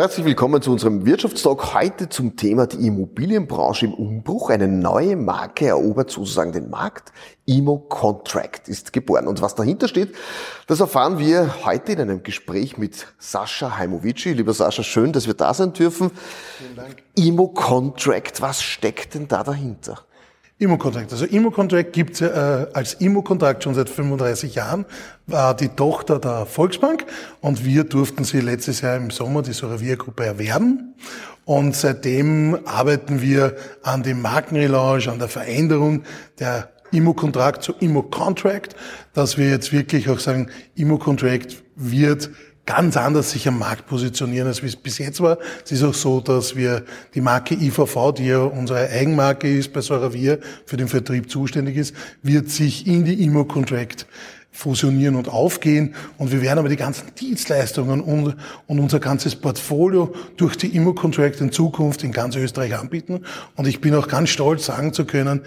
Herzlich willkommen zu unserem Wirtschaftstalk. Heute zum Thema die Immobilienbranche im Umbruch. Eine neue Marke erobert sozusagen den Markt. Imo Contract ist geboren. Und was dahinter steht, das erfahren wir heute in einem Gespräch mit Sascha Heimovici. Lieber Sascha, schön, dass wir da sein dürfen. Vielen Dank. Imo Contract, was steckt denn da dahinter? Immo-Contract. Also Immo-Contract gibt es äh, als Immo-Contract schon seit 35 Jahren, war die Tochter der Volksbank und wir durften sie letztes Jahr im Sommer, die Soravia-Gruppe, erwerben. Und seitdem arbeiten wir an dem Markenrelaunch, an der Veränderung der Immo-Contract zu Immo-Contract, dass wir jetzt wirklich auch sagen, Immo-Contract wird ganz anders sich am Markt positionieren, als wie es bis jetzt war. Es ist auch so, dass wir die Marke IVV, die ja unsere Eigenmarke ist, bei Soravir für den Vertrieb zuständig ist, wird sich in die Immo Contract fusionieren und aufgehen. Und wir werden aber die ganzen Dienstleistungen und, und unser ganzes Portfolio durch die Immo Contract in Zukunft in ganz Österreich anbieten. Und ich bin auch ganz stolz, sagen zu können,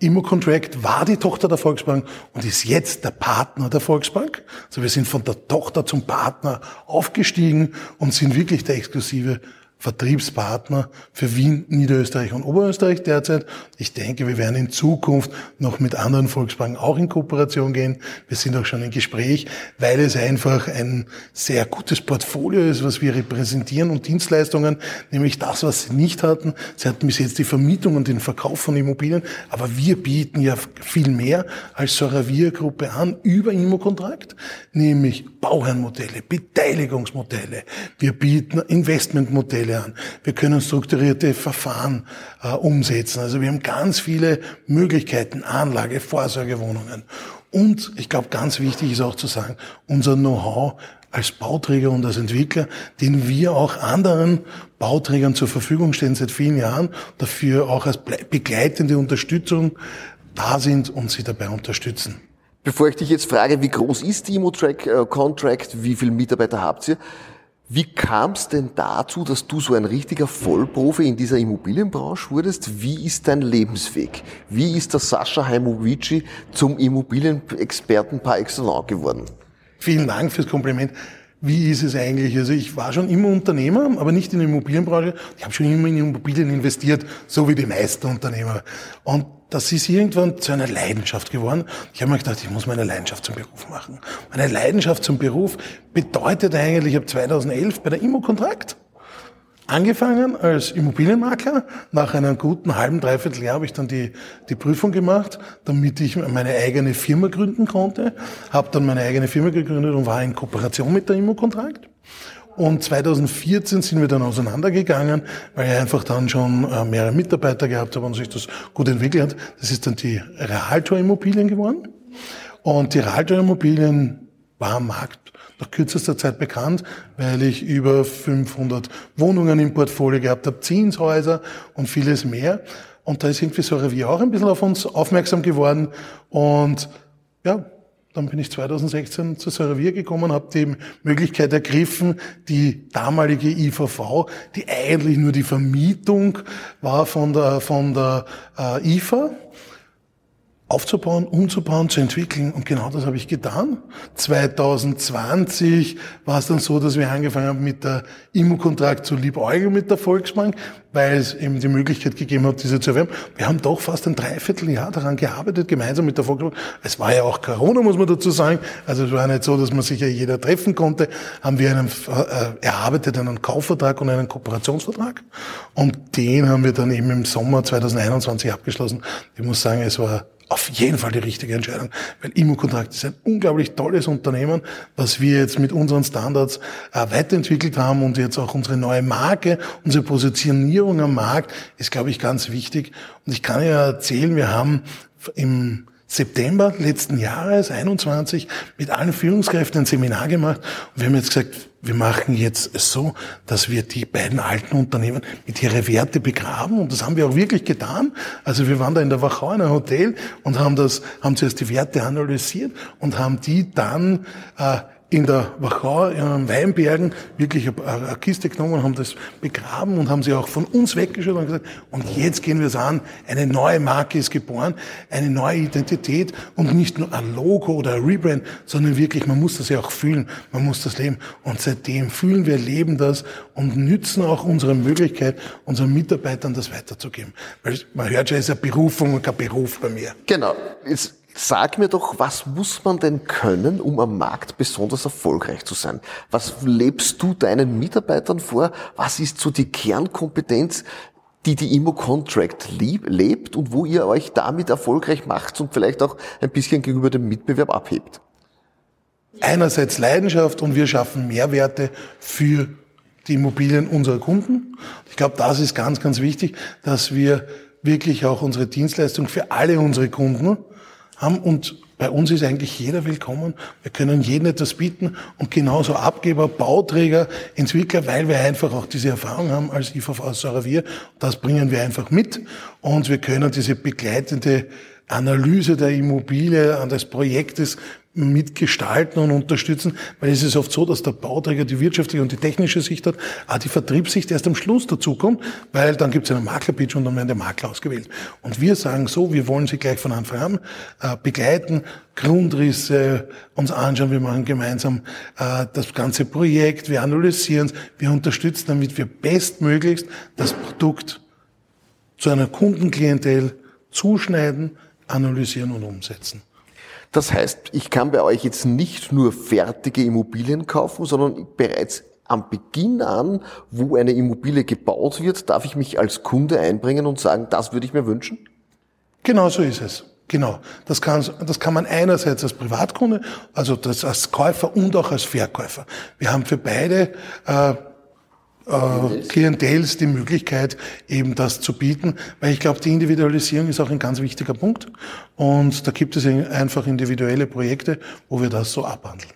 Immocontract war die Tochter der Volksbank und ist jetzt der Partner der Volksbank. Also wir sind von der Tochter zum Partner aufgestiegen und sind wirklich der exklusive Vertriebspartner für Wien, Niederösterreich und Oberösterreich derzeit. Ich denke, wir werden in Zukunft noch mit anderen Volksbanken auch in Kooperation gehen. Wir sind auch schon im Gespräch, weil es einfach ein sehr gutes Portfolio ist, was wir repräsentieren und Dienstleistungen, nämlich das, was sie nicht hatten. Sie hatten bis jetzt die Vermietung und den Verkauf von Immobilien, aber wir bieten ja viel mehr als Soravia-Gruppe an über Immokontrakt, nämlich Bauherrenmodelle, Beteiligungsmodelle. Wir bieten Investmentmodelle lernen. Wir können strukturierte Verfahren äh, umsetzen. Also wir haben ganz viele Möglichkeiten, Anlage, Vorsorgewohnungen. Und ich glaube, ganz wichtig ist auch zu sagen, unser Know-how als Bauträger und als Entwickler, den wir auch anderen Bauträgern zur Verfügung stellen seit vielen Jahren, dafür auch als begleitende Unterstützung da sind und sie dabei unterstützen. Bevor ich dich jetzt frage, wie groß ist die Immotrack äh, Contract, wie viele Mitarbeiter habt ihr? Wie kam es denn dazu, dass du so ein richtiger Vollprofi in dieser Immobilienbranche wurdest? Wie ist dein Lebensweg? Wie ist der Sascha Heimovici zum Immobilienexperten par excellence geworden? Vielen Dank fürs Kompliment. Wie ist es eigentlich? Also ich war schon immer Unternehmer, aber nicht in der Immobilienbranche. Ich habe schon immer in Immobilien investiert, so wie die meisten Unternehmer. Und das ist irgendwann zu einer Leidenschaft geworden. Ich habe mir gedacht, ich muss meine Leidenschaft zum Beruf machen. Meine Leidenschaft zum Beruf bedeutet eigentlich, ich habe 2011 bei der Immo-Kontrakt angefangen als Immobilienmakler. Nach einem guten halben, dreiviertel Jahr habe ich dann die, die Prüfung gemacht, damit ich meine eigene Firma gründen konnte. Habe dann meine eigene Firma gegründet und war in Kooperation mit der Immo-Kontrakt. Und 2014 sind wir dann auseinandergegangen, weil ich einfach dann schon äh, mehrere Mitarbeiter gehabt habe und sich das gut entwickelt hat. Das ist dann die Realtor Immobilien geworden. Und die Realtor Immobilien war am Markt nach kürzester Zeit bekannt, weil ich über 500 Wohnungen im Portfolio gehabt habe, Zinshäuser und vieles mehr. Und da ist irgendwie so Revier auch ein bisschen auf uns aufmerksam geworden. Und ja, dann bin ich 2016 zu Servier gekommen, habe die Möglichkeit ergriffen, die damalige IVV, die eigentlich nur die Vermietung war von der, von der äh, IFA, aufzubauen, umzubauen, zu entwickeln. Und genau das habe ich getan. 2020 war es dann so, dass wir angefangen haben mit der Immo-Kontrakt zu liebäugeln mit der Volksbank, weil es eben die Möglichkeit gegeben hat, diese zu erwerben. Wir haben doch fast ein Dreivierteljahr daran gearbeitet, gemeinsam mit der Volksbank. Es war ja auch Corona, muss man dazu sagen. Also es war nicht so, dass man sich ja jeder treffen konnte. Haben wir einen, äh, erarbeitet einen Kaufvertrag und einen Kooperationsvertrag. Und den haben wir dann eben im Sommer 2021 abgeschlossen. Ich muss sagen, es war auf jeden Fall die richtige Entscheidung, weil Immokontrakt ist ein unglaublich tolles Unternehmen, was wir jetzt mit unseren Standards äh, weiterentwickelt haben und jetzt auch unsere neue Marke, unsere Positionierung am Markt ist, glaube ich, ganz wichtig. Und ich kann ja erzählen, wir haben im September letzten Jahres, 21, mit allen Führungskräften ein Seminar gemacht und wir haben jetzt gesagt, wir machen jetzt so, dass wir die beiden alten Unternehmen mit ihre Werte begraben und das haben wir auch wirklich getan. Also wir waren da in der Wachau in einem Hotel und haben das, haben zuerst die Werte analysiert und haben die dann äh, in der Wachau, in Weinbergen, wirklich eine, Kiste genommen, haben das begraben und haben sie auch von uns weggeschaut und gesagt, und jetzt gehen wir es an, eine neue Marke ist geboren, eine neue Identität und nicht nur ein Logo oder ein Rebrand, sondern wirklich, man muss das ja auch fühlen, man muss das leben. Und seitdem fühlen wir, leben das und nützen auch unsere Möglichkeit, unseren Mitarbeitern das weiterzugeben. Weil man hört schon, es ist eine Berufung und kein Beruf bei mir. Genau. Jetzt Sag mir doch, was muss man denn können, um am Markt besonders erfolgreich zu sein? Was lebst du deinen Mitarbeitern vor? Was ist so die Kernkompetenz, die die Immo Contract lebt und wo ihr euch damit erfolgreich macht und vielleicht auch ein bisschen gegenüber dem Mitbewerb abhebt? Einerseits Leidenschaft und wir schaffen Mehrwerte für die Immobilien unserer Kunden. Ich glaube, das ist ganz, ganz wichtig, dass wir wirklich auch unsere Dienstleistung für alle unsere Kunden haben und bei uns ist eigentlich jeder willkommen. Wir können jedem etwas bieten und genauso Abgeber, Bauträger, Entwickler, weil wir einfach auch diese Erfahrung haben als IVV Saravir. Das bringen wir einfach mit und wir können diese begleitende Analyse der Immobilie, an des Projektes mitgestalten und unterstützen, weil es ist oft so, dass der Bauträger die wirtschaftliche und die technische Sicht hat, aber die Vertriebssicht erst am Schluss dazukommt, weil dann gibt es einen Maklerpitch und dann werden der Makler ausgewählt. Und wir sagen so, wir wollen sie gleich von Anfang an äh, begleiten, Grundrisse uns anschauen, wir machen gemeinsam äh, das ganze Projekt, wir analysieren es, wir unterstützen, damit wir bestmöglichst das Produkt zu einer Kundenklientel zuschneiden, analysieren und umsetzen. Das heißt, ich kann bei euch jetzt nicht nur fertige Immobilien kaufen, sondern bereits am Beginn an, wo eine Immobilie gebaut wird, darf ich mich als Kunde einbringen und sagen, das würde ich mir wünschen? Genau so ist es. Genau. Das kann, das kann man einerseits als Privatkunde, also das als Käufer und auch als Verkäufer. Wir haben für beide äh, äh, Klientels die Möglichkeit, eben das zu bieten, weil ich glaube, die Individualisierung ist auch ein ganz wichtiger Punkt und da gibt es einfach individuelle Projekte, wo wir das so abhandeln.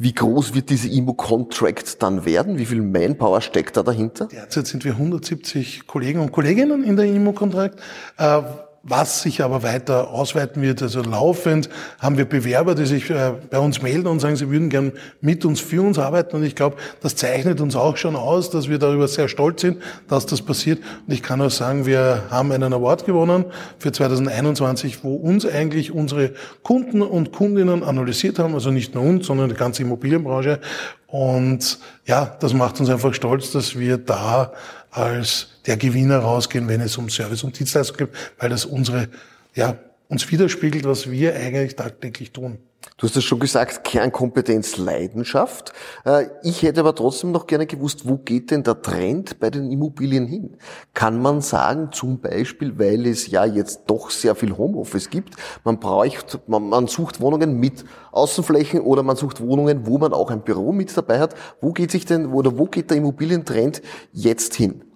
Wie groß wird diese Immo-Contract dann werden? Wie viel Manpower steckt da dahinter? Derzeit sind wir 170 Kollegen und Kolleginnen in der Immo-Contract. Äh, was sich aber weiter ausweiten wird. Also laufend haben wir Bewerber, die sich äh, bei uns melden und sagen, sie würden gern mit uns, für uns arbeiten. Und ich glaube, das zeichnet uns auch schon aus, dass wir darüber sehr stolz sind, dass das passiert. Und ich kann auch sagen, wir haben einen Award gewonnen für 2021, wo uns eigentlich unsere Kunden und Kundinnen analysiert haben. Also nicht nur uns, sondern die ganze Immobilienbranche. Und ja, das macht uns einfach stolz, dass wir da als der Gewinner rausgehen, wenn es um Service und Dienstleistung geht, weil das unsere, ja, uns widerspiegelt, was wir eigentlich tagtäglich tun. Du hast es schon gesagt, Kernkompetenz Leidenschaft. Äh, ich hätte aber trotzdem noch gerne gewusst, wo geht denn der Trend bei den Immobilien hin? Kann man sagen, zum Beispiel, weil es ja jetzt doch sehr viel Homeoffice gibt, man braucht, man, man sucht Wohnungen mit Außenflächen oder man sucht Wohnungen, wo man auch ein Büro mit dabei hat. Wo geht sich denn, oder wo geht der Immobilientrend jetzt hin?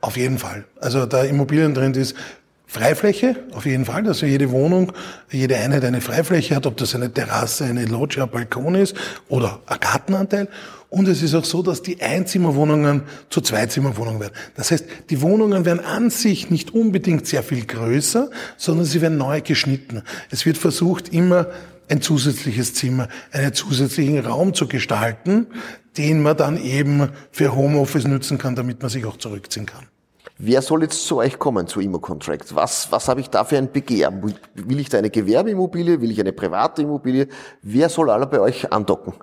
Auf jeden Fall. Also der Immobilientrend ist Freifläche, auf jeden Fall, dass jede Wohnung, jede Einheit eine Freifläche hat, ob das eine Terrasse, eine Loggia, ein Balkon ist oder ein Gartenanteil. Und es ist auch so, dass die Einzimmerwohnungen zu Zweizimmerwohnungen werden. Das heißt, die Wohnungen werden an sich nicht unbedingt sehr viel größer, sondern sie werden neu geschnitten. Es wird versucht, immer ein zusätzliches Zimmer, einen zusätzlichen Raum zu gestalten, den man dann eben für Homeoffice nutzen kann, damit man sich auch zurückziehen kann. Wer soll jetzt zu euch kommen, zu Immo-Contract? Was, was habe ich da für ein Begehr? Will ich da eine Gewerbeimmobilie? Will ich eine private Immobilie? Wer soll alle bei euch andocken?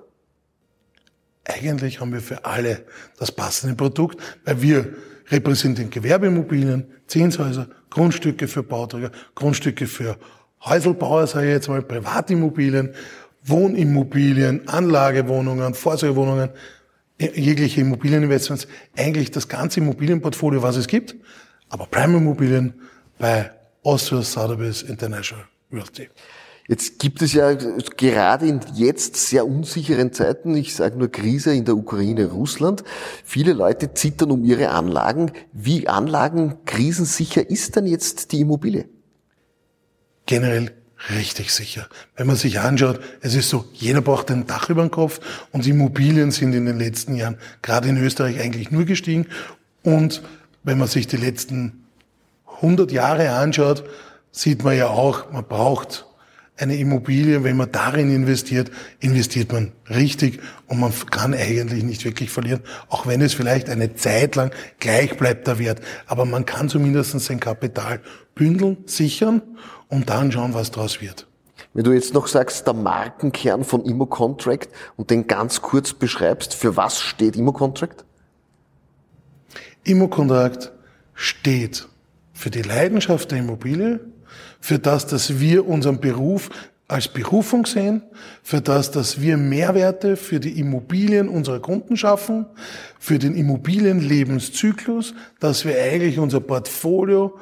Eigentlich haben wir für alle das passende Produkt, weil wir repräsentieren Gewerbeimmobilien, Zinshäuser, Grundstücke für Bauträger, Grundstücke für Häuselbauer, sage ich jetzt mal, Privatimmobilien, Wohnimmobilien, Anlagewohnungen, Vorsorgewohnungen, jegliche Immobilieninvestments, eigentlich das ganze Immobilienportfolio, was es gibt, aber Prime Immobilien bei Austria Sotheby's International Realty. Jetzt gibt es ja gerade in jetzt sehr unsicheren Zeiten, ich sage nur Krise in der Ukraine, Russland, viele Leute zittern um ihre Anlagen. Wie anlagenkrisensicher ist denn jetzt die Immobilie? Generell richtig sicher. Wenn man sich anschaut, es ist so, jeder braucht ein Dach über dem Kopf und Immobilien sind in den letzten Jahren gerade in Österreich eigentlich nur gestiegen. Und wenn man sich die letzten 100 Jahre anschaut, sieht man ja auch, man braucht eine Immobilie, wenn man darin investiert, investiert man richtig und man kann eigentlich nicht wirklich verlieren, auch wenn es vielleicht eine Zeit lang gleich bleibt der Wert. Aber man kann zumindest sein Kapital bündeln, sichern und dann schauen, was daraus wird. Wenn du jetzt noch sagst, der Markenkern von Immo-Contract und den ganz kurz beschreibst, für was steht Immo-Contract? Immo-Contract steht für die Leidenschaft der Immobilie, für das, dass wir unseren Beruf als Berufung sehen, für das, dass wir Mehrwerte für die Immobilien unserer Kunden schaffen, für den Immobilienlebenszyklus, dass wir eigentlich unser Portfolio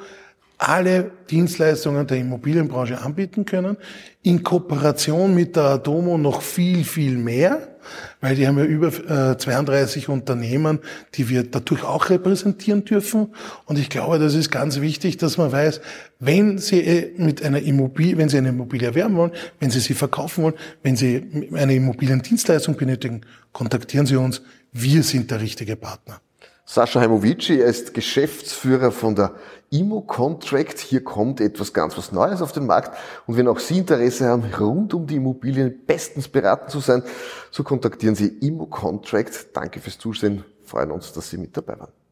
alle Dienstleistungen der Immobilienbranche anbieten können, in Kooperation mit der Adomo noch viel, viel mehr, weil die haben ja über äh, 32 Unternehmen, die wir dadurch auch repräsentieren dürfen. Und ich glaube, das ist ganz wichtig, dass man weiß, wenn Sie äh, mit einer Immobilie, wenn Sie eine Immobilie erwerben wollen, wenn Sie sie verkaufen wollen, wenn Sie eine Immobiliendienstleistung benötigen, kontaktieren Sie uns. Wir sind der richtige Partner. Sascha Heimovici, ist Geschäftsführer von der Immo Contract. Hier kommt etwas ganz was Neues auf den Markt. Und wenn auch Sie Interesse haben, rund um die Immobilien bestens beraten zu sein, so kontaktieren Sie Immo Contract. Danke fürs Zusehen. Freuen uns, dass Sie mit dabei waren.